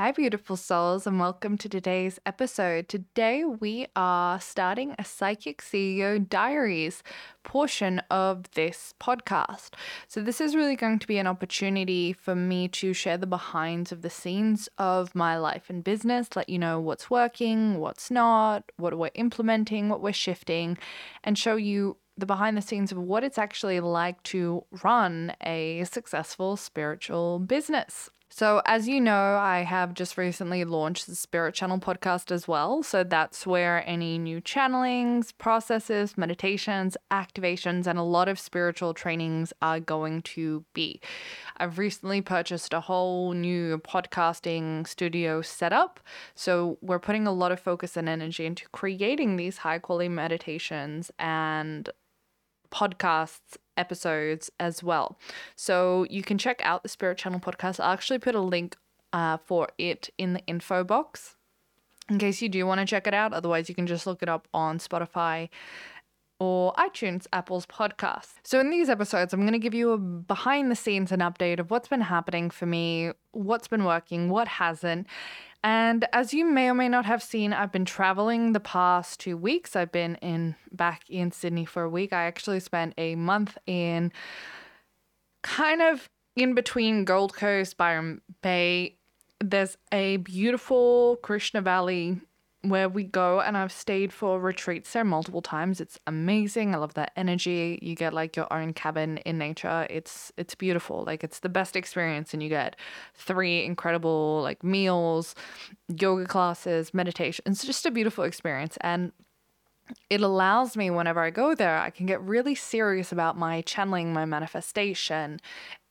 Hi, beautiful souls, and welcome to today's episode. Today, we are starting a Psychic CEO Diaries portion of this podcast. So, this is really going to be an opportunity for me to share the behinds of the scenes of my life and business, let you know what's working, what's not, what we're implementing, what we're shifting, and show you the behind the scenes of what it's actually like to run a successful spiritual business. So, as you know, I have just recently launched the Spirit Channel podcast as well. So, that's where any new channelings, processes, meditations, activations, and a lot of spiritual trainings are going to be. I've recently purchased a whole new podcasting studio setup. So, we're putting a lot of focus and energy into creating these high quality meditations and podcasts episodes as well. So you can check out the Spirit Channel podcast. I'll actually put a link uh, for it in the info box in case you do want to check it out. Otherwise, you can just look it up on Spotify or iTunes, Apple's podcast. So, in these episodes, I'm going to give you a behind the scenes and update of what's been happening for me, what's been working, what hasn't, and as you may or may not have seen, I've been traveling the past two weeks. I've been in back in Sydney for a week. I actually spent a month in kind of in between Gold Coast, Byron Bay. There's a beautiful Krishna Valley where we go and I've stayed for retreats there multiple times. It's amazing. I love that energy. You get like your own cabin in nature. It's it's beautiful. Like it's the best experience and you get three incredible like meals, yoga classes, meditation. It's just a beautiful experience and it allows me whenever I go there, I can get really serious about my channeling, my manifestation,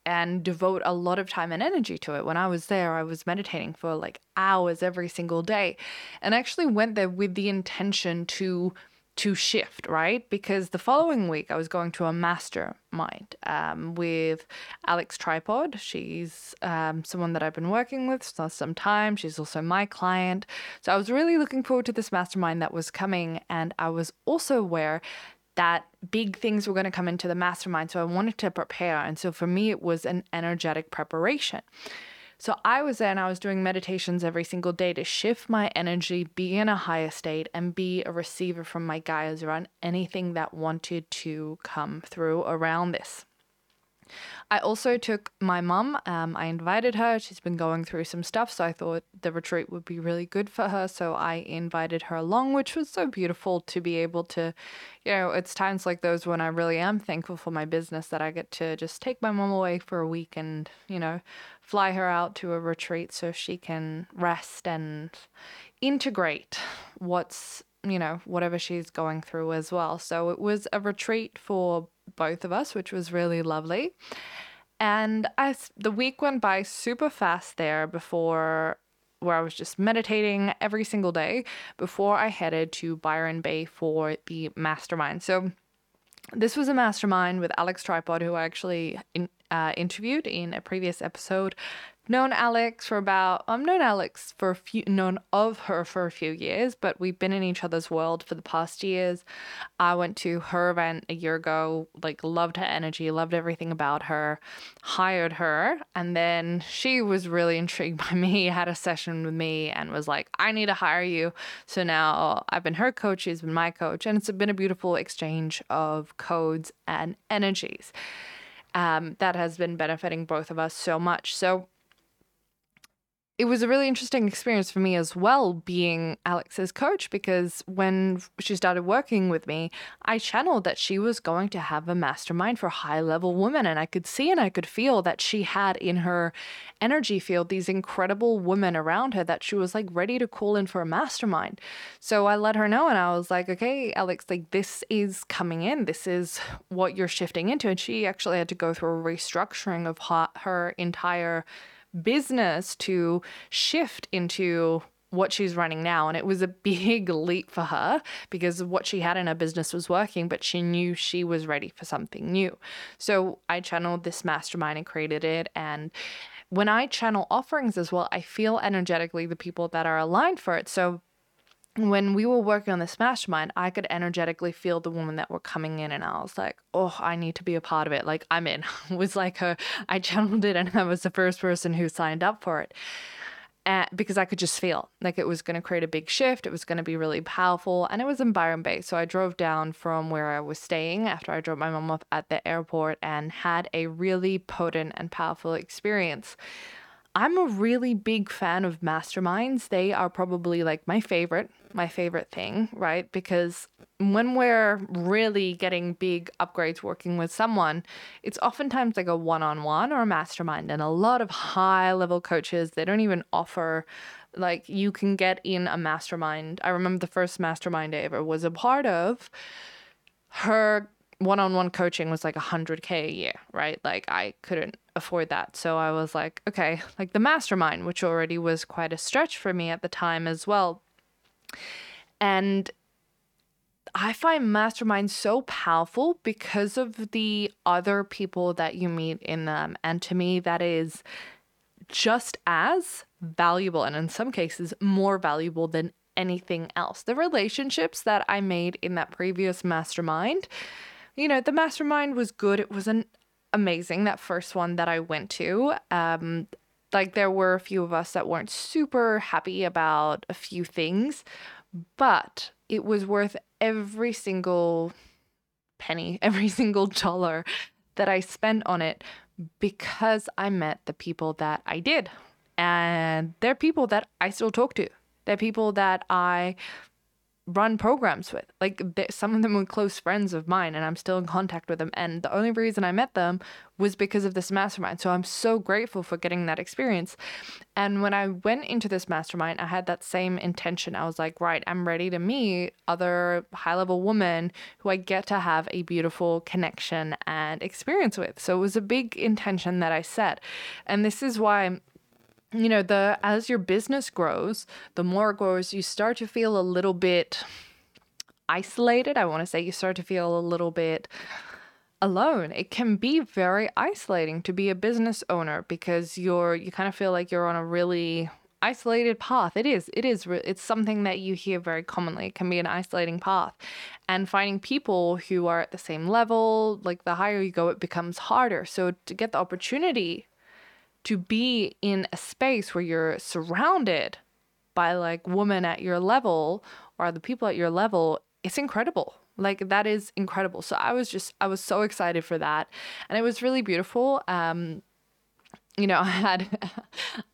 and devote a lot of time and energy to it. When I was there, I was meditating for like hours every single day and actually went there with the intention to to shift, right? Because the following week I was going to a mastermind um, with Alex Tripod. She's um, someone that I've been working with for some time. She's also my client. So I was really looking forward to this mastermind that was coming. And I was also aware that big things were going to come into the mastermind. So I wanted to prepare. And so for me, it was an energetic preparation. So I was there and I was doing meditations every single day to shift my energy, be in a higher state, and be a receiver from my guides around anything that wanted to come through around this. I also took my mum. Um, I invited her. She's been going through some stuff, so I thought the retreat would be really good for her. So I invited her along, which was so beautiful to be able to, you know, it's times like those when I really am thankful for my business that I get to just take my mum away for a week and, you know, fly her out to a retreat so she can rest and integrate what's you know, whatever she's going through as well. So it was a retreat for both of us, which was really lovely. And I, the week went by super fast there before where I was just meditating every single day before I headed to Byron Bay for the mastermind. So this was a mastermind with Alex Tripod, who I actually in, uh, interviewed in a previous episode known Alex for about I've known Alex for a few known of her for a few years, but we've been in each other's world for the past years. I went to her event a year ago, like loved her energy, loved everything about her, hired her, and then she was really intrigued by me, had a session with me and was like, I need to hire you. So now I've been her coach, she's been my coach, and it's been a beautiful exchange of codes and energies. Um, that has been benefiting both of us so much. So it was a really interesting experience for me as well being Alex's coach because when she started working with me, I channeled that she was going to have a mastermind for high level women. And I could see and I could feel that she had in her energy field these incredible women around her that she was like ready to call in for a mastermind. So I let her know and I was like, okay, Alex, like this is coming in. This is what you're shifting into. And she actually had to go through a restructuring of her entire business to shift into what she's running now. And it was a big leap for her because what she had in her business was working, but she knew she was ready for something new. So I channeled this mastermind and created it. And when I channel offerings as well, I feel energetically the people that are aligned for it. So when we were working on this mastermind, I could energetically feel the women that were coming in, and I was like, "Oh, I need to be a part of it. Like, I'm in." it was like her. I channeled it, and I was the first person who signed up for it. and because I could just feel like it was going to create a big shift. It was going to be really powerful, and it was in Byron Bay. So I drove down from where I was staying after I dropped my mom off at the airport and had a really potent and powerful experience. I'm a really big fan of masterminds. They are probably like my favorite, my favorite thing, right? Because when we're really getting big upgrades working with someone, it's oftentimes like a one on one or a mastermind. And a lot of high level coaches, they don't even offer like you can get in a mastermind. I remember the first mastermind I ever was a part of. Her one-on-one coaching was like 100k a year right like i couldn't afford that. So i was like okay like the mastermind which already was quite a stretch for me at the time as well. And i find masterminds so powerful because of the other people that you meet in them and to me that is just as valuable and in some cases more valuable than anything else. The relationships that i made in that previous mastermind you know, the mastermind was good. It wasn't amazing, that first one that I went to. Um, like, there were a few of us that weren't super happy about a few things, but it was worth every single penny, every single dollar that I spent on it because I met the people that I did. And they're people that I still talk to. They're people that I run programs with. Like some of them were close friends of mine and I'm still in contact with them. And the only reason I met them was because of this mastermind. So I'm so grateful for getting that experience. And when I went into this mastermind, I had that same intention. I was like, right, I'm ready to meet other high level women who I get to have a beautiful connection and experience with. So it was a big intention that I set. And this is why you know the as your business grows the more it grows you start to feel a little bit isolated. I want to say you start to feel a little bit alone. It can be very isolating to be a business owner because you're you kind of feel like you're on a really isolated path. It is it is it's something that you hear very commonly. It can be an isolating path. And finding people who are at the same level like the higher you go it becomes harder. So to get the opportunity to be in a space where you're surrounded by like women at your level or the people at your level, it's incredible. Like that is incredible. So I was just I was so excited for that. And it was really beautiful. Um you know, I had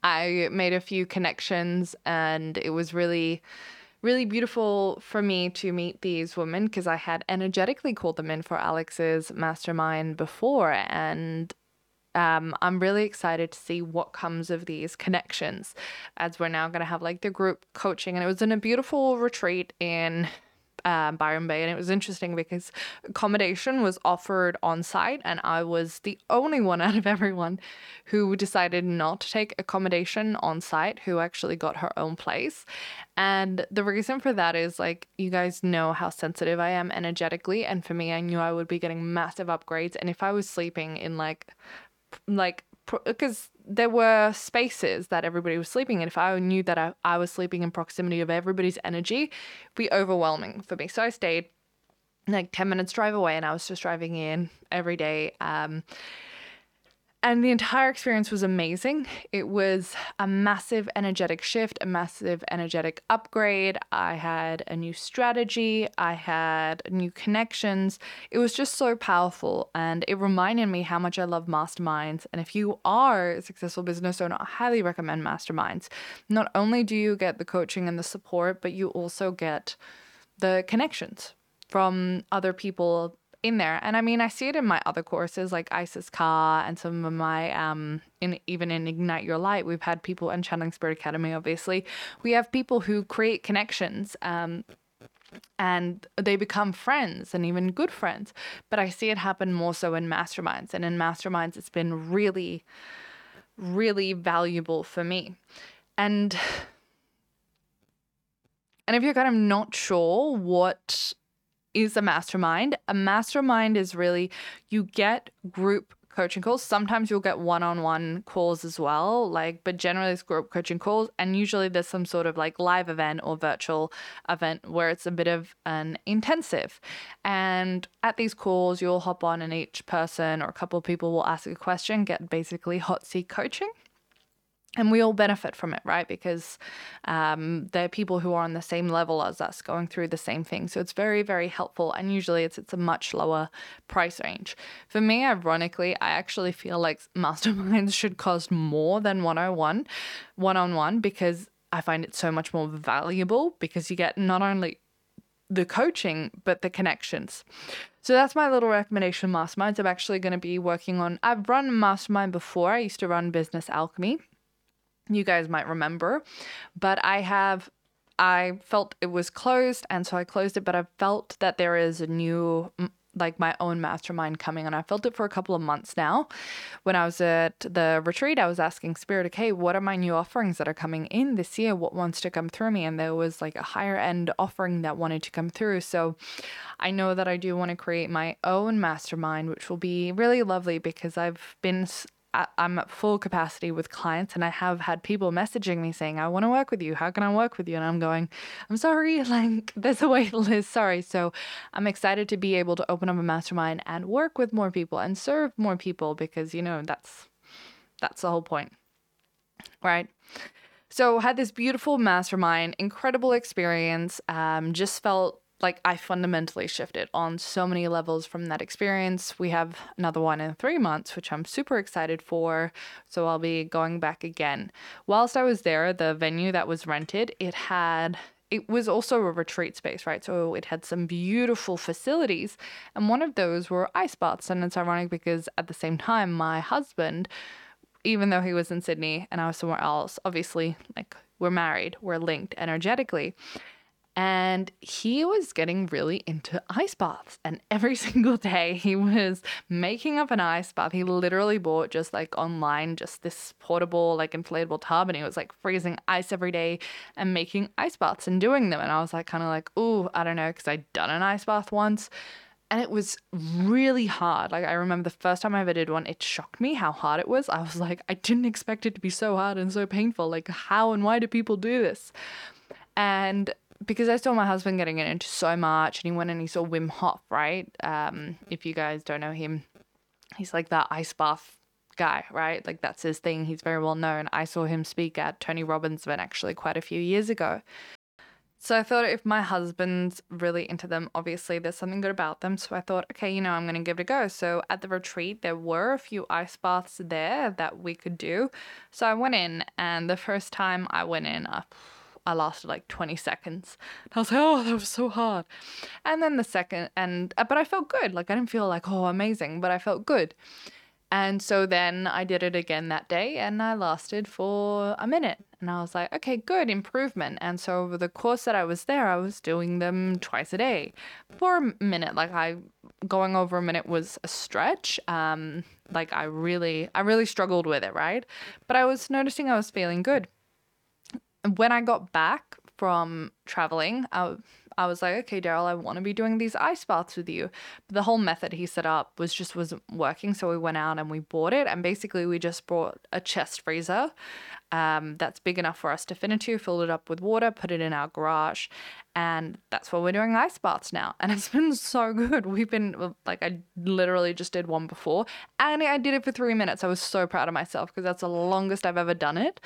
I made a few connections and it was really really beautiful for me to meet these women because I had energetically called them in for Alex's mastermind before and um, I'm really excited to see what comes of these connections as we're now going to have like the group coaching. And it was in a beautiful retreat in um, Byron Bay. And it was interesting because accommodation was offered on site, and I was the only one out of everyone who decided not to take accommodation on site, who actually got her own place. And the reason for that is like, you guys know how sensitive I am energetically. And for me, I knew I would be getting massive upgrades. And if I was sleeping in like like because there were spaces that everybody was sleeping in. If I knew that I, I was sleeping in proximity of everybody's energy, be overwhelming for me. So I stayed like 10 minutes drive away and I was just driving in every day. Um, and the entire experience was amazing. It was a massive energetic shift, a massive energetic upgrade. I had a new strategy, I had new connections. It was just so powerful. And it reminded me how much I love masterminds. And if you are a successful business owner, I highly recommend masterminds. Not only do you get the coaching and the support, but you also get the connections from other people in there. And I mean, I see it in my other courses like Isis Car and some of my um in even in Ignite Your Light, we've had people and Channeling Spirit Academy, obviously. We have people who create connections. Um and they become friends and even good friends. But I see it happen more so in masterminds. And in masterminds, it's been really, really valuable for me. And and if you're kind of not sure what is a mastermind. A mastermind is really you get group coaching calls. Sometimes you'll get one-on-one calls as well, like but generally it's group coaching calls and usually there's some sort of like live event or virtual event where it's a bit of an intensive. And at these calls you'll hop on and each person or a couple of people will ask a question, get basically hot seat coaching. And we all benefit from it, right? Because um, there are people who are on the same level as us going through the same thing. So it's very, very helpful. And usually it's it's a much lower price range. For me, ironically, I actually feel like masterminds should cost more than 101, one on one, because I find it so much more valuable because you get not only the coaching, but the connections. So that's my little recommendation masterminds. I'm actually going to be working on, I've run mastermind before. I used to run Business Alchemy you guys might remember. But I have, I felt it was closed, and so I closed it. But I felt that there is a new, like my own mastermind coming, and I felt it for a couple of months now. When I was at the retreat, I was asking Spirit, okay, what are my new offerings that are coming in this year? What wants to come through me? And there was like a higher end offering that wanted to come through. So I know that I do want to create my own mastermind, which will be really lovely because I've been I'm at full capacity with clients, and I have had people messaging me saying, I want to work with you. How can I work with you? And I'm going, I'm sorry, like, there's a wait list. Sorry. So I'm excited to be able to open up a mastermind and work with more people and serve more people because, you know, that's that's the whole point. Right. So had this beautiful mastermind, incredible experience. Um, just felt like I fundamentally shifted on so many levels from that experience. We have another one in three months, which I'm super excited for. So I'll be going back again. Whilst I was there, the venue that was rented, it had it was also a retreat space, right? So it had some beautiful facilities, and one of those were ice baths. And it's ironic because at the same time, my husband, even though he was in Sydney and I was somewhere else, obviously, like we're married, we're linked energetically and he was getting really into ice baths. And every single day he was making up an ice bath. He literally bought just like online, just this portable, like inflatable tub, and he was like freezing ice every day and making ice baths and doing them. And I was like, kind of like, oh, I don't know, because I'd done an ice bath once. And it was really hard. Like, I remember the first time I ever did one, it shocked me how hard it was. I was like, I didn't expect it to be so hard and so painful. Like, how and why do people do this? And because I saw my husband getting into so much, and he went and he saw Wim Hof, right? Um, if you guys don't know him, he's like that ice bath guy, right? Like that's his thing. He's very well known. I saw him speak at Tony Robbins' event actually quite a few years ago. So I thought if my husband's really into them, obviously there's something good about them. So I thought, okay, you know, I'm going to give it a go. So at the retreat, there were a few ice baths there that we could do. So I went in, and the first time I went in, uh, I lasted like 20 seconds. And I was like, oh, that was so hard. And then the second, and, uh, but I felt good. Like, I didn't feel like, oh, amazing, but I felt good. And so then I did it again that day and I lasted for a minute. And I was like, okay, good, improvement. And so over the course that I was there, I was doing them twice a day for a minute. Like I going over a minute was a stretch. Um, like I really, I really struggled with it, right? But I was noticing I was feeling good when I got back from traveling, I, I was like, okay, Daryl, I want to be doing these ice baths with you. But the whole method he set up was just wasn't working. So we went out and we bought it. And basically, we just bought a chest freezer um, that's big enough for us to fit into, filled it up with water, put it in our garage. And that's what we're doing ice baths now. And it's been so good. We've been, like, I literally just did one before and I did it for three minutes. I was so proud of myself because that's the longest I've ever done it.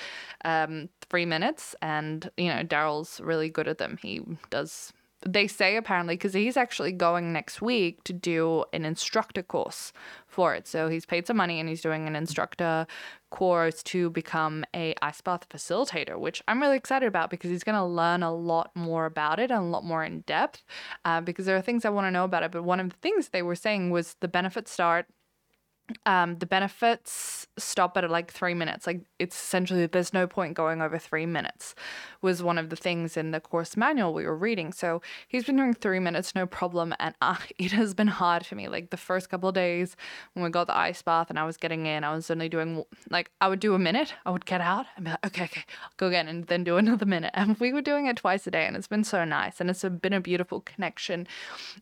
Um, three minutes. And, you know, Daryl's really good at them. He does they say apparently because he's actually going next week to do an instructor course for it. So he's paid some money and he's doing an instructor course to become a ice bath facilitator, which I'm really excited about because he's going to learn a lot more about it and a lot more in depth. Uh, because there are things I want to know about it. But one of the things they were saying was the benefits start um, the benefits stop at like three minutes. Like it's essentially there's no point going over three minutes, was one of the things in the course manual we were reading. So he's been doing three minutes, no problem. And uh, it has been hard for me. Like the first couple of days when we got the ice bath and I was getting in, I was only doing like I would do a minute, I would get out and be like, okay, okay, go again, and then do another minute. And we were doing it twice a day, and it's been so nice. And it's been a beautiful connection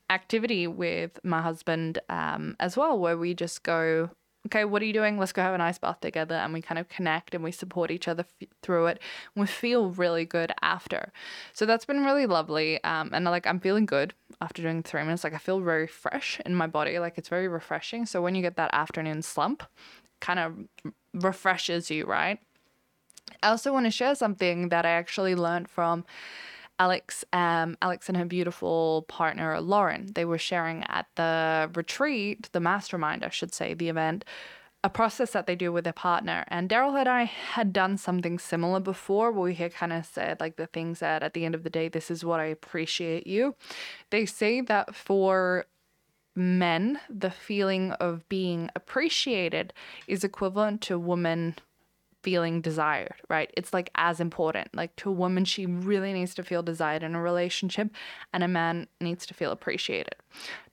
activity with my husband um, as well, where we just go okay, what are you doing? Let's go have an ice bath together. And we kind of connect and we support each other f- through it. we feel really good after. So that's been really lovely. Um, and like, I'm feeling good after doing three minutes. Like, I feel very fresh in my body. Like, it's very refreshing. So when you get that afternoon slump, kind of refreshes you, right? I also want to share something that I actually learned from Alex, um, Alex and her beautiful partner Lauren. They were sharing at the retreat, the mastermind, I should say, the event, a process that they do with their partner. And Daryl and I had done something similar before where we had kind of said, like, the things that at the end of the day, this is what I appreciate you. They say that for men, the feeling of being appreciated is equivalent to women feeling desired, right? It's like as important. Like to a woman, she really needs to feel desired in a relationship, and a man needs to feel appreciated.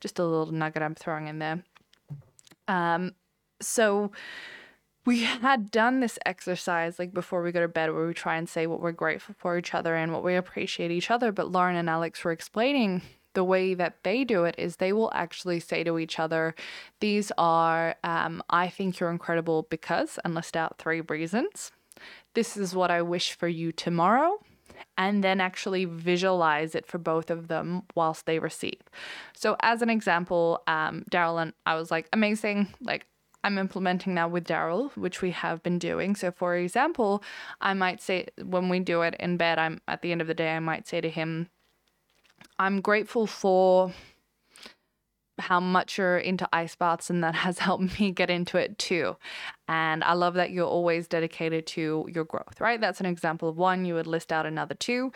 Just a little nugget I'm throwing in there. Um, so we had done this exercise like before we go to bed where we try and say what we're grateful for each other and what we appreciate each other. But Lauren and Alex were explaining the way that they do it is they will actually say to each other, These are, um, I think you're incredible because, and list out three reasons. This is what I wish for you tomorrow. And then actually visualize it for both of them whilst they receive. So, as an example, um, Daryl and I was like, amazing. Like, I'm implementing now with Daryl, which we have been doing. So, for example, I might say when we do it in bed, I'm at the end of the day, I might say to him, I'm grateful for how much you're into ice baths and that has helped me get into it too. And I love that you're always dedicated to your growth, right? That's an example of one. You would list out another two.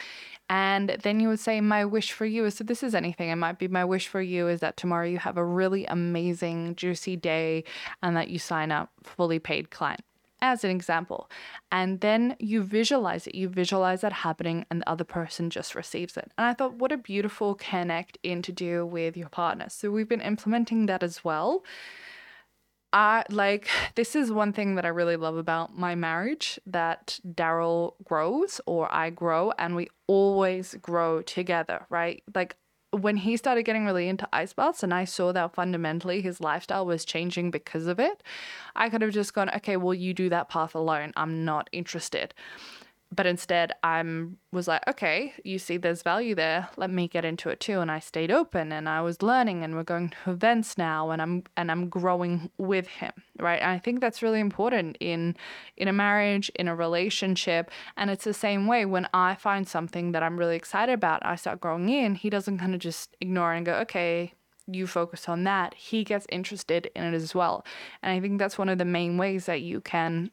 And then you would say, My wish for you is so this is anything. It might be my wish for you is that tomorrow you have a really amazing, juicy day and that you sign up fully paid client as an example. And then you visualize it. You visualize that happening and the other person just receives it. And I thought, what a beautiful connect in to do with your partner. So we've been implementing that as well. I like this is one thing that I really love about my marriage that Daryl grows or I grow and we always grow together, right? Like when he started getting really into ice baths and I saw that fundamentally his lifestyle was changing because of it, I could have just gone, okay, well, you do that path alone. I'm not interested but instead I'm was like, okay, you see there's value there. Let me get into it too. And I stayed open and I was learning and we're going to events now and I'm and I'm growing with him. Right. And I think that's really important in in a marriage, in a relationship. And it's the same way when I find something that I'm really excited about, I start growing in, he doesn't kind of just ignore and go, okay, you focus on that. He gets interested in it as well. And I think that's one of the main ways that you can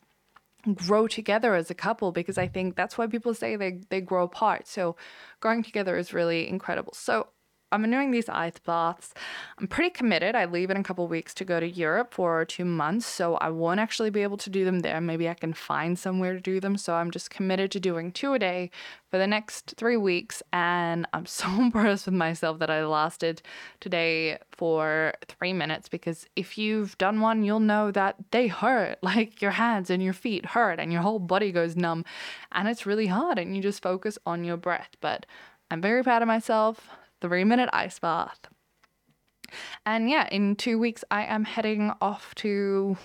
grow together as a couple because I think that's why people say they, they grow apart. So growing together is really incredible. So I'm doing these ice baths. I'm pretty committed. I leave in a couple weeks to go to Europe for two months, so I won't actually be able to do them there. Maybe I can find somewhere to do them. So I'm just committed to doing two a day for the next three weeks. And I'm so impressed with myself that I lasted today for three minutes because if you've done one, you'll know that they hurt. Like your hands and your feet hurt and your whole body goes numb. And it's really hard, and you just focus on your breath. But I'm very proud of myself three minute ice bath. And yeah, in two weeks, I am heading off to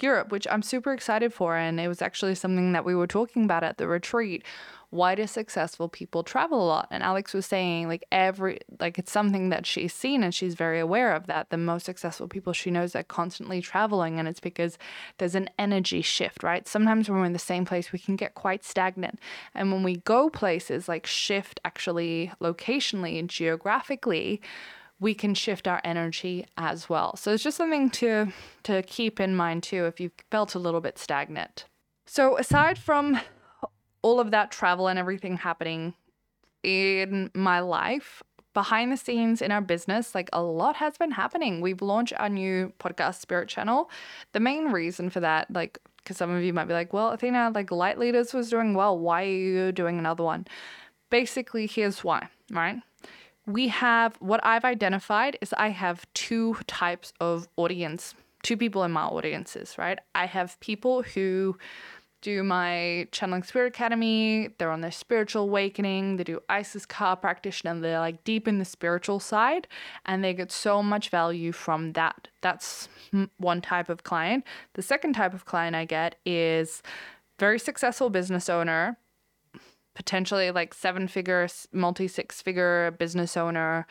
Europe, which I'm super excited for. And it was actually something that we were talking about at the retreat. Why do successful people travel a lot? And Alex was saying, like, every, like, it's something that she's seen and she's very aware of that. The most successful people she knows are constantly traveling. And it's because there's an energy shift, right? Sometimes when we're in the same place, we can get quite stagnant. And when we go places, like, shift actually locationally and geographically, we can shift our energy as well. So it's just something to to keep in mind too if you felt a little bit stagnant. So aside from all of that travel and everything happening in my life, behind the scenes in our business, like a lot has been happening. We've launched our new podcast Spirit Channel. The main reason for that, like because some of you might be like, well, Athena, like Light Leaders was doing well. Why are you doing another one? Basically, here's why, right? We have what I've identified is I have two types of audience, two people in my audiences, right? I have people who do my channeling spirit academy they're on their spiritual awakening they do isis car practitioner and they're like deep in the spiritual side and they get so much value from that that's one type of client the second type of client i get is very successful business owner potentially like seven figure, multi six figure business owner,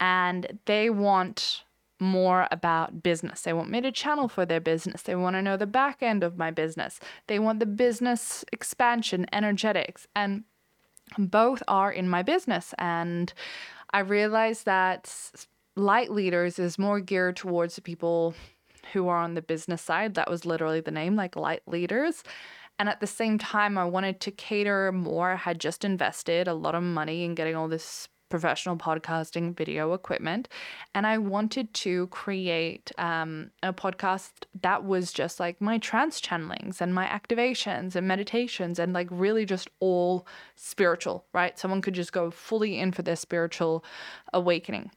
and they want more about business. They want me to channel for their business. They want to know the back end of my business. They want the business expansion, energetics, and both are in my business. And I realized that light leaders is more geared towards the people who are on the business side. That was literally the name, like light leaders. And at the same time, I wanted to cater more. I had just invested a lot of money in getting all this professional podcasting video equipment. And I wanted to create um, a podcast that was just like my trance channelings and my activations and meditations and like really just all spiritual, right? Someone could just go fully in for their spiritual awakening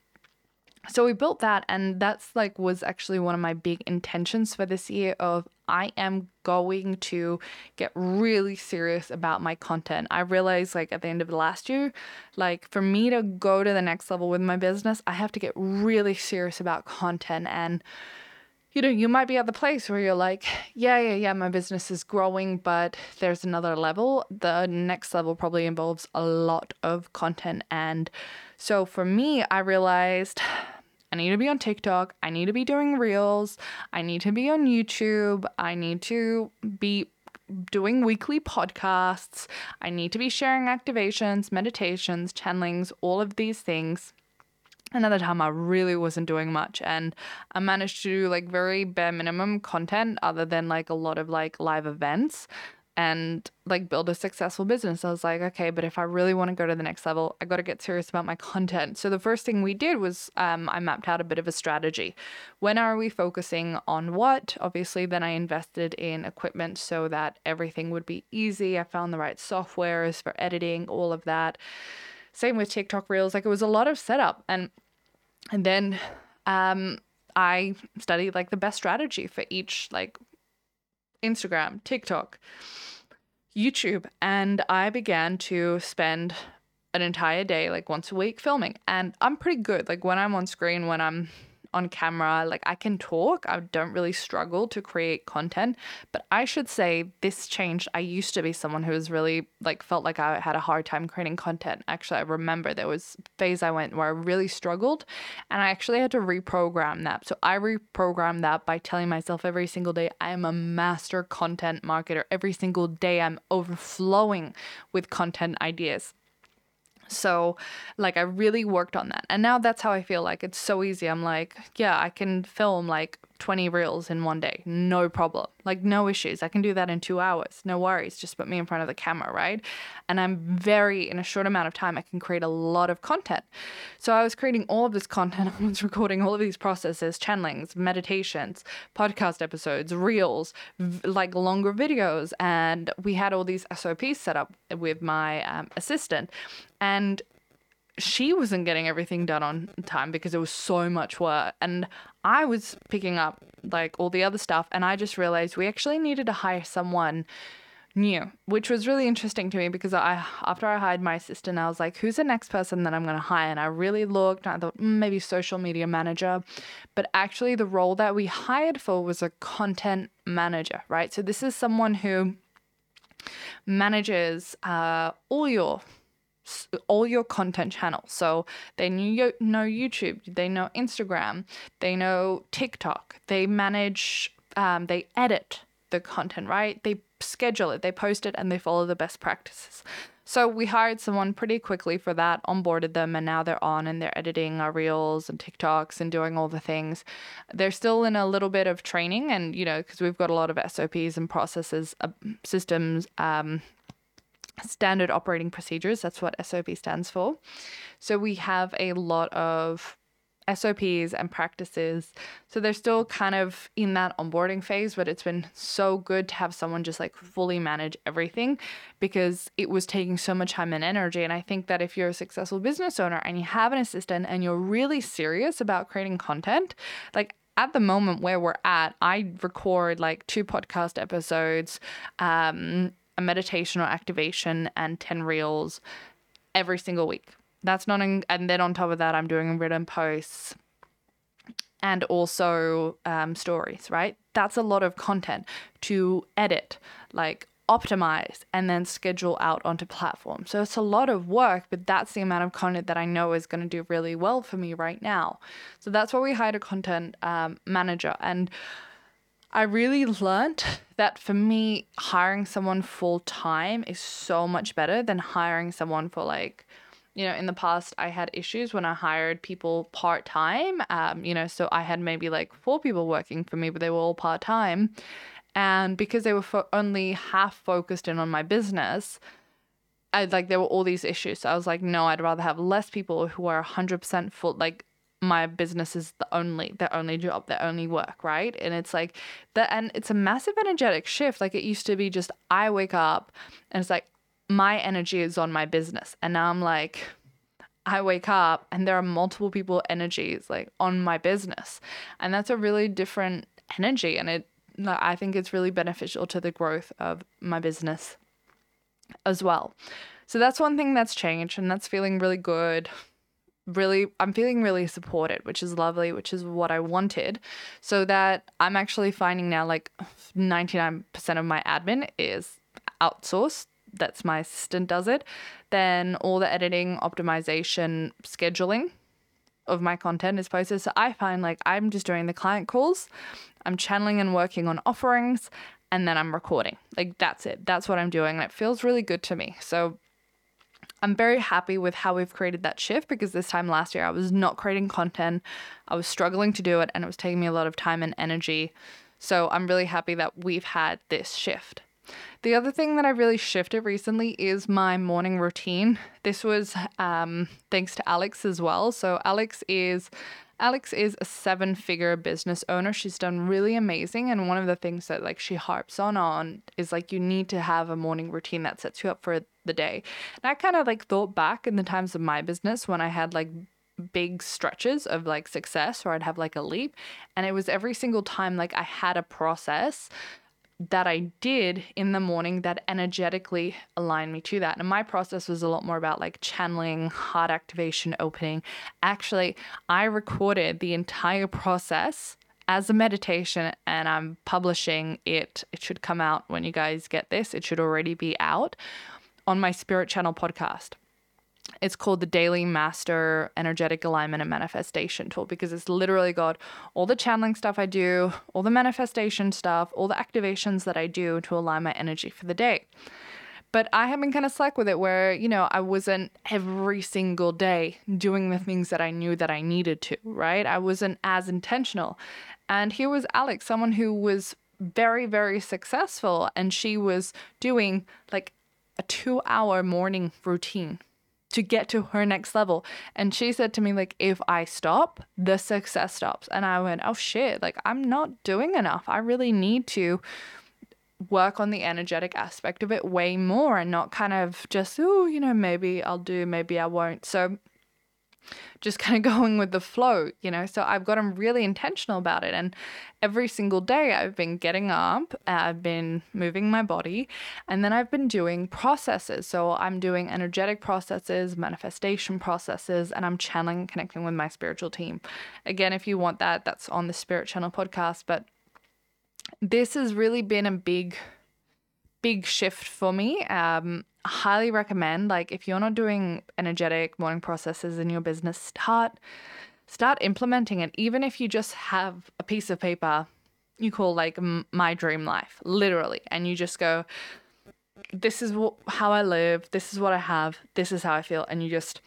so we built that and that's like was actually one of my big intentions for this year of I am going to get really serious about my content. I realized like at the end of the last year, like for me to go to the next level with my business, I have to get really serious about content and you know, you might be at the place where you're like, yeah, yeah, yeah, my business is growing, but there's another level. The next level probably involves a lot of content. And so for me, I realized I need to be on TikTok. I need to be doing reels. I need to be on YouTube. I need to be doing weekly podcasts. I need to be sharing activations, meditations, channelings, all of these things. Another time I really wasn't doing much and I managed to do like very bare minimum content other than like a lot of like live events and like build a successful business. I was like, okay, but if I really want to go to the next level, I got to get serious about my content. So the first thing we did was um, I mapped out a bit of a strategy. When are we focusing on what? Obviously, then I invested in equipment so that everything would be easy. I found the right softwares for editing, all of that. Same with TikTok Reels. Like it was a lot of setup, and and then um, I studied like the best strategy for each like Instagram, TikTok, YouTube, and I began to spend an entire day, like once a week, filming. And I'm pretty good. Like when I'm on screen, when I'm on camera. Like I can talk, I don't really struggle to create content. But I should say this changed. I used to be someone who was really like felt like I had a hard time creating content. Actually, I remember there was phase I went where I really struggled and I actually had to reprogram that. So I reprogrammed that by telling myself every single day I am a master content marketer. Every single day I'm overflowing with content ideas. So, like, I really worked on that. And now that's how I feel like it's so easy. I'm like, yeah, I can film like 20 reels in one day, no problem. Like, no issues. I can do that in two hours, no worries. Just put me in front of the camera, right? And I'm very, in a short amount of time, I can create a lot of content. So, I was creating all of this content. I was recording all of these processes, channelings, meditations, podcast episodes, reels, v- like longer videos. And we had all these SOPs set up with my um, assistant. And she wasn't getting everything done on time because it was so much work. And I was picking up like all the other stuff. And I just realized we actually needed to hire someone new, which was really interesting to me because I, after I hired my assistant, I was like, who's the next person that I'm going to hire? And I really looked and I thought mm, maybe social media manager. But actually, the role that we hired for was a content manager, right? So this is someone who manages uh, all your all your content channels. So they know YouTube, they know Instagram, they know TikTok, they manage, um, they edit the content, right? They schedule it, they post it, and they follow the best practices. So we hired someone pretty quickly for that, onboarded them, and now they're on and they're editing our reels and TikToks and doing all the things. They're still in a little bit of training, and you know, because we've got a lot of SOPs and processes, uh, systems, um, standard operating procedures. That's what SOP stands for. So we have a lot of SOPs and practices. So they're still kind of in that onboarding phase, but it's been so good to have someone just like fully manage everything because it was taking so much time and energy. And I think that if you're a successful business owner and you have an assistant and you're really serious about creating content, like at the moment where we're at, I record like two podcast episodes, um, a meditation or activation, and 10 reels every single week. That's not, in, and then on top of that, I'm doing written posts and also um, stories, right? That's a lot of content to edit, like optimize and then schedule out onto platform. So it's a lot of work, but that's the amount of content that I know is going to do really well for me right now. So that's why we hired a content um, manager. And I really learned that for me, hiring someone full time is so much better than hiring someone for like, you know, in the past, I had issues when I hired people part time. Um, you know, so I had maybe like four people working for me, but they were all part time. And because they were fo- only half focused in on my business, I like there were all these issues. So I was like, no, I'd rather have less people who are 100% full, like my business is the only their only job their only work right? And it's like that and it's a massive energetic shift. Like it used to be just i wake up and it's like my energy is on my business. And now i'm like i wake up and there are multiple people energies like on my business. And that's a really different energy. And it I think it's really beneficial to the growth of my business as well. So that's one thing that's changed and that's feeling really good. Really, I'm feeling really supported, which is lovely, which is what I wanted. So that I'm actually finding now like 99% of my admin is outsourced. That's my assistant does it. Then all the editing, optimization, scheduling of my content is posted. So I find like I'm just doing the client calls, I'm channeling and working on offerings, and then I'm recording. Like that's it. That's what I'm doing. And it feels really good to me. So I'm very happy with how we've created that shift because this time last year I was not creating content. I was struggling to do it and it was taking me a lot of time and energy. So I'm really happy that we've had this shift. The other thing that I really shifted recently is my morning routine. This was um, thanks to Alex as well. So Alex is Alex is a seven-figure business owner. She's done really amazing and one of the things that like she harps on on is like you need to have a morning routine that sets you up for the day. And I kind of like thought back in the times of my business when I had like big stretches of like success or I'd have like a leap and it was every single time like I had a process that I did in the morning that energetically aligned me to that. And my process was a lot more about like channeling, heart activation, opening. Actually, I recorded the entire process as a meditation and I'm publishing it. It should come out when you guys get this, it should already be out on my Spirit Channel podcast. It's called the Daily Master Energetic Alignment and Manifestation Tool because it's literally got all the channeling stuff I do, all the manifestation stuff, all the activations that I do to align my energy for the day. But I have been kind of slack with it where, you know, I wasn't every single day doing the things that I knew that I needed to, right? I wasn't as intentional. And here was Alex, someone who was very, very successful, and she was doing like a two hour morning routine to get to her next level. And she said to me, like, if I stop, the success stops. And I went, oh shit, like, I'm not doing enough. I really need to work on the energetic aspect of it way more and not kind of just, oh, you know, maybe I'll do, maybe I won't. So just kind of going with the flow, you know. So I've gotten really intentional about it. And every single day I've been getting up, I've been moving my body, and then I've been doing processes. So I'm doing energetic processes, manifestation processes, and I'm channeling, connecting with my spiritual team. Again, if you want that, that's on the Spirit Channel podcast. But this has really been a big, big shift for me. Um, highly recommend like if you're not doing energetic morning processes in your business start start implementing it. Even if you just have a piece of paper you call like my dream life literally and you just go this is how I live. This is what I have. This is how I feel. And you just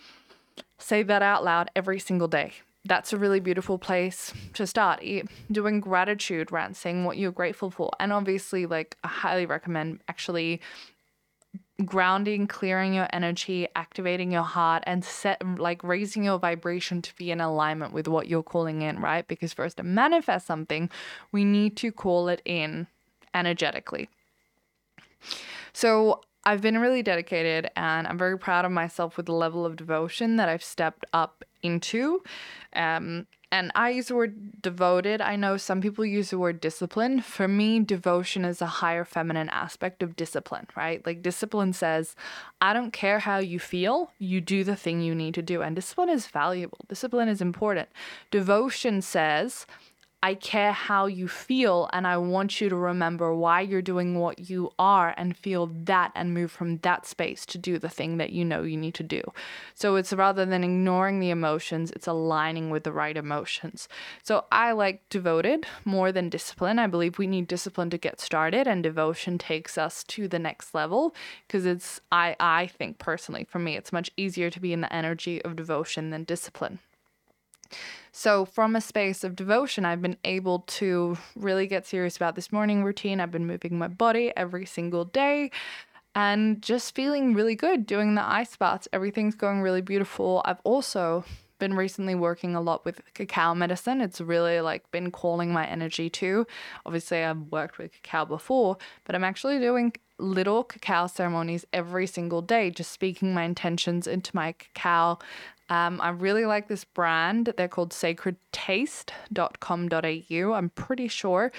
say that out loud every single day. That's a really beautiful place to start. Doing gratitude rants saying what you're grateful for. And obviously like i highly recommend actually grounding, clearing your energy, activating your heart, and set mm, like raising your vibration to be in alignment with what you're calling in, right? Because for us to manifest something, we need to call it in energetically. So I've been really dedicated and I'm very proud of myself with the level of devotion that I've stepped up into. Um, and I use the word devoted. I know some people use the word discipline. For me, devotion is a higher feminine aspect of discipline, right? Like discipline says, I don't care how you feel, you do the thing you need to do. And discipline is valuable, discipline is important. Devotion says, I care how you feel, and I want you to remember why you're doing what you are and feel that and move from that space to do the thing that you know you need to do. So it's rather than ignoring the emotions, it's aligning with the right emotions. So I like devoted more than discipline. I believe we need discipline to get started, and devotion takes us to the next level because it's, I, I think personally, for me, it's much easier to be in the energy of devotion than discipline. So, from a space of devotion, I've been able to really get serious about this morning routine. I've been moving my body every single day and just feeling really good doing the ice baths. Everything's going really beautiful. I've also been recently working a lot with cacao medicine. It's really like been calling my energy too. Obviously, I've worked with cacao before, but I'm actually doing little cacao ceremonies every single day, just speaking my intentions into my cacao um, I really like this brand. They're called sacredtaste.com.au. I'm pretty sure.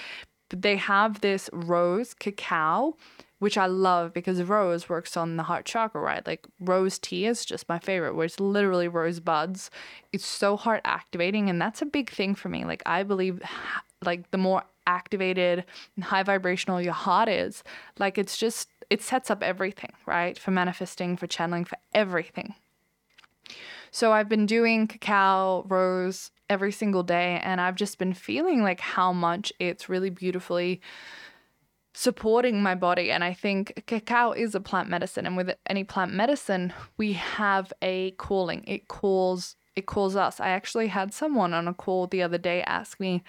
But they have this rose cacao, which I love because rose works on the heart chakra, right? Like rose tea is just my favorite, where it's literally rose buds. It's so heart activating, and that's a big thing for me. Like I believe, like the more activated and high vibrational your heart is, like it's just it sets up everything, right? For manifesting, for channeling, for everything. So I've been doing cacao rose every single day, and I've just been feeling like how much it's really beautifully supporting my body. And I think cacao is a plant medicine, and with any plant medicine, we have a calling. It calls it calls us. I actually had someone on a call the other day ask me,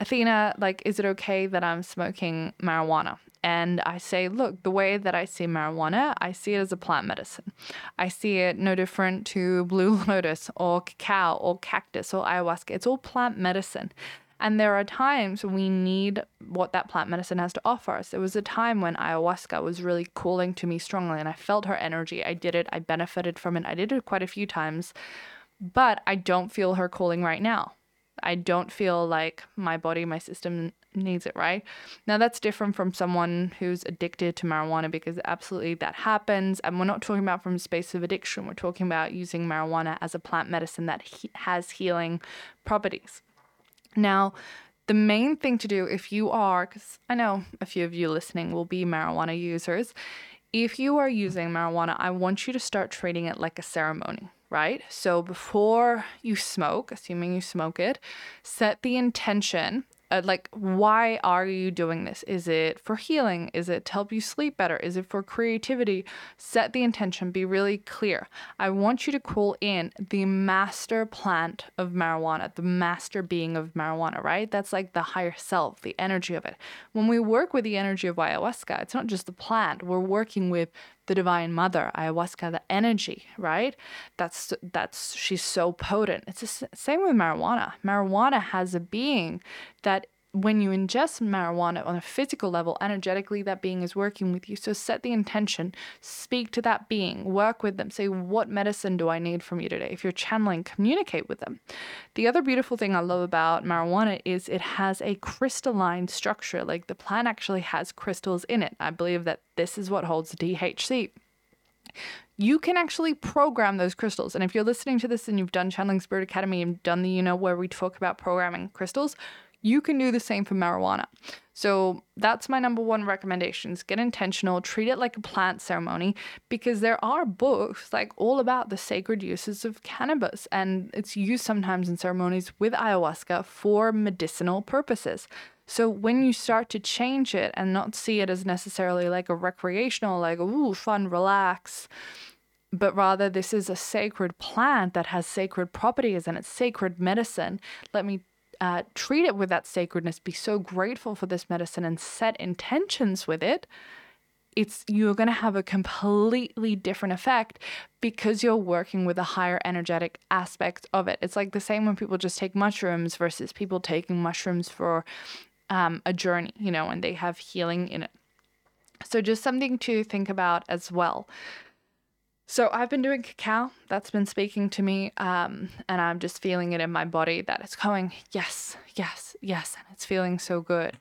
Athena, like, is it okay that I'm smoking marijuana? And I say, look, the way that I see marijuana, I see it as a plant medicine. I see it no different to blue lotus or cacao or cactus or ayahuasca. It's all plant medicine. And there are times we need what that plant medicine has to offer us. There was a time when ayahuasca was really calling to me strongly, and I felt her energy. I did it, I benefited from it. I did it quite a few times, but I don't feel her calling right now. I don't feel like my body, my system needs it, right? Now, that's different from someone who's addicted to marijuana because absolutely that happens. And we're not talking about from a space of addiction, we're talking about using marijuana as a plant medicine that he- has healing properties. Now, the main thing to do if you are, because I know a few of you listening will be marijuana users, if you are using marijuana, I want you to start treating it like a ceremony right? So before you smoke, assuming you smoke it, set the intention uh, like why are you doing this? Is it for healing? Is it to help you sleep better? Is it for creativity? Set the intention be really clear. I want you to call in the master plant of marijuana the master being of marijuana right? That's like the higher self the energy of it. When we work with the energy of ayahuasca it's not just the plant. We're working with the divine mother ayahuasca the energy right? That's that's she's so potent. It's the same with marijuana. Marijuana has a being that when you ingest marijuana on a physical level, energetically, that being is working with you. So set the intention, speak to that being, work with them, say, What medicine do I need from you today? If you're channeling, communicate with them. The other beautiful thing I love about marijuana is it has a crystalline structure. Like the plant actually has crystals in it. I believe that this is what holds THC you can actually program those crystals. And if you're listening to this and you've done Channeling Spirit Academy and done the, you know, where we talk about programming crystals, you can do the same for marijuana. So that's my number one recommendations. Get intentional, treat it like a plant ceremony because there are books like all about the sacred uses of cannabis and it's used sometimes in ceremonies with ayahuasca for medicinal purposes. So when you start to change it and not see it as necessarily like a recreational, like, ooh, fun, relax, but rather this is a sacred plant that has sacred properties and it's sacred medicine. Let me uh, treat it with that sacredness, be so grateful for this medicine and set intentions with it, it's you're going to have a completely different effect because you're working with a higher energetic aspect of it. It's like the same when people just take mushrooms versus people taking mushrooms for um, a journey, you know, and they have healing in it. So just something to think about as well. So I've been doing cacao. That's been speaking to me, um, and I'm just feeling it in my body that it's going yes, yes, yes, and it's feeling so good.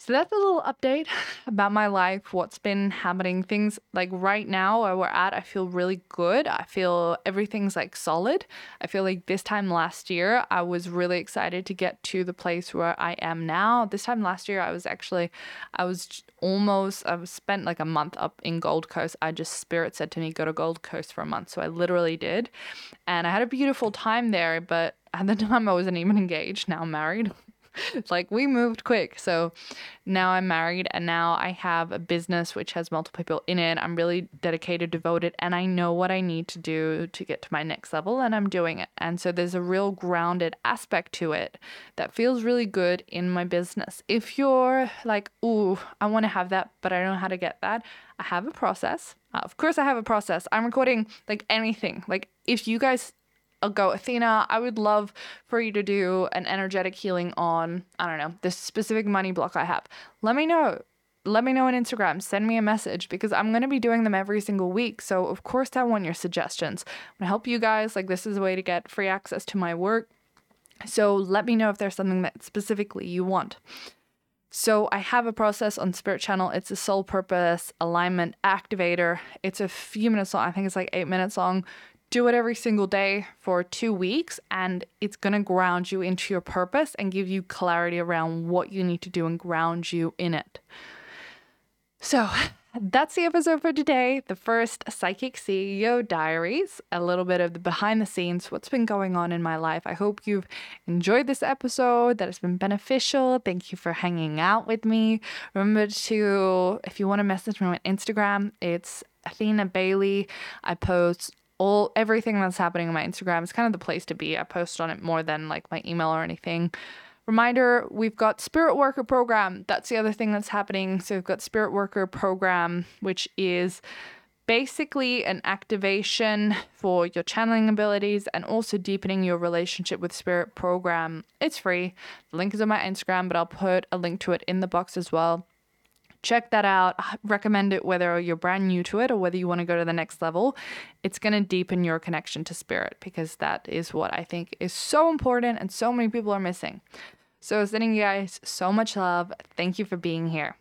So that's a little update about my life, what's been happening. Things like right now where we're at, I feel really good. I feel everything's like solid. I feel like this time last year, I was really excited to get to the place where I am now. This time last year, I was actually, I was almost, I spent like a month up in Gold Coast. I just, Spirit said to me, go to Gold Coast for a month. So I literally did. And I had a beautiful time there, but at the time I wasn't even engaged. Now I'm married. Like we moved quick. So now I'm married and now I have a business which has multiple people in it. I'm really dedicated, devoted, and I know what I need to do to get to my next level and I'm doing it. And so there's a real grounded aspect to it that feels really good in my business. If you're like, ooh, I want to have that, but I don't know how to get that, I have a process. Uh, of course, I have a process. I'm recording like anything. Like, if you guys I'll go, Athena, I would love for you to do an energetic healing on, I don't know, this specific money block I have. Let me know. Let me know on Instagram. Send me a message because I'm going to be doing them every single week. So, of course, I want your suggestions. I'm going to help you guys. Like, this is a way to get free access to my work. So, let me know if there's something that specifically you want. So, I have a process on Spirit Channel. It's a soul purpose alignment activator. It's a few minutes long. I think it's like eight minutes long do it every single day for two weeks, and it's going to ground you into your purpose and give you clarity around what you need to do and ground you in it. So, that's the episode for today. The first Psychic CEO Diaries, a little bit of the behind the scenes, what's been going on in my life. I hope you've enjoyed this episode, that it's been beneficial. Thank you for hanging out with me. Remember to, if you want to message me on Instagram, it's Athena Bailey. I post all everything that's happening on my Instagram is kind of the place to be. I post on it more than like my email or anything. Reminder, we've got Spirit Worker program. That's the other thing that's happening. So we've got Spirit Worker program, which is basically an activation for your channeling abilities and also deepening your relationship with spirit program. It's free. The link is on my Instagram, but I'll put a link to it in the box as well. Check that out. I recommend it whether you're brand new to it or whether you want to go to the next level. It's going to deepen your connection to spirit because that is what I think is so important and so many people are missing. So, sending you guys so much love. Thank you for being here.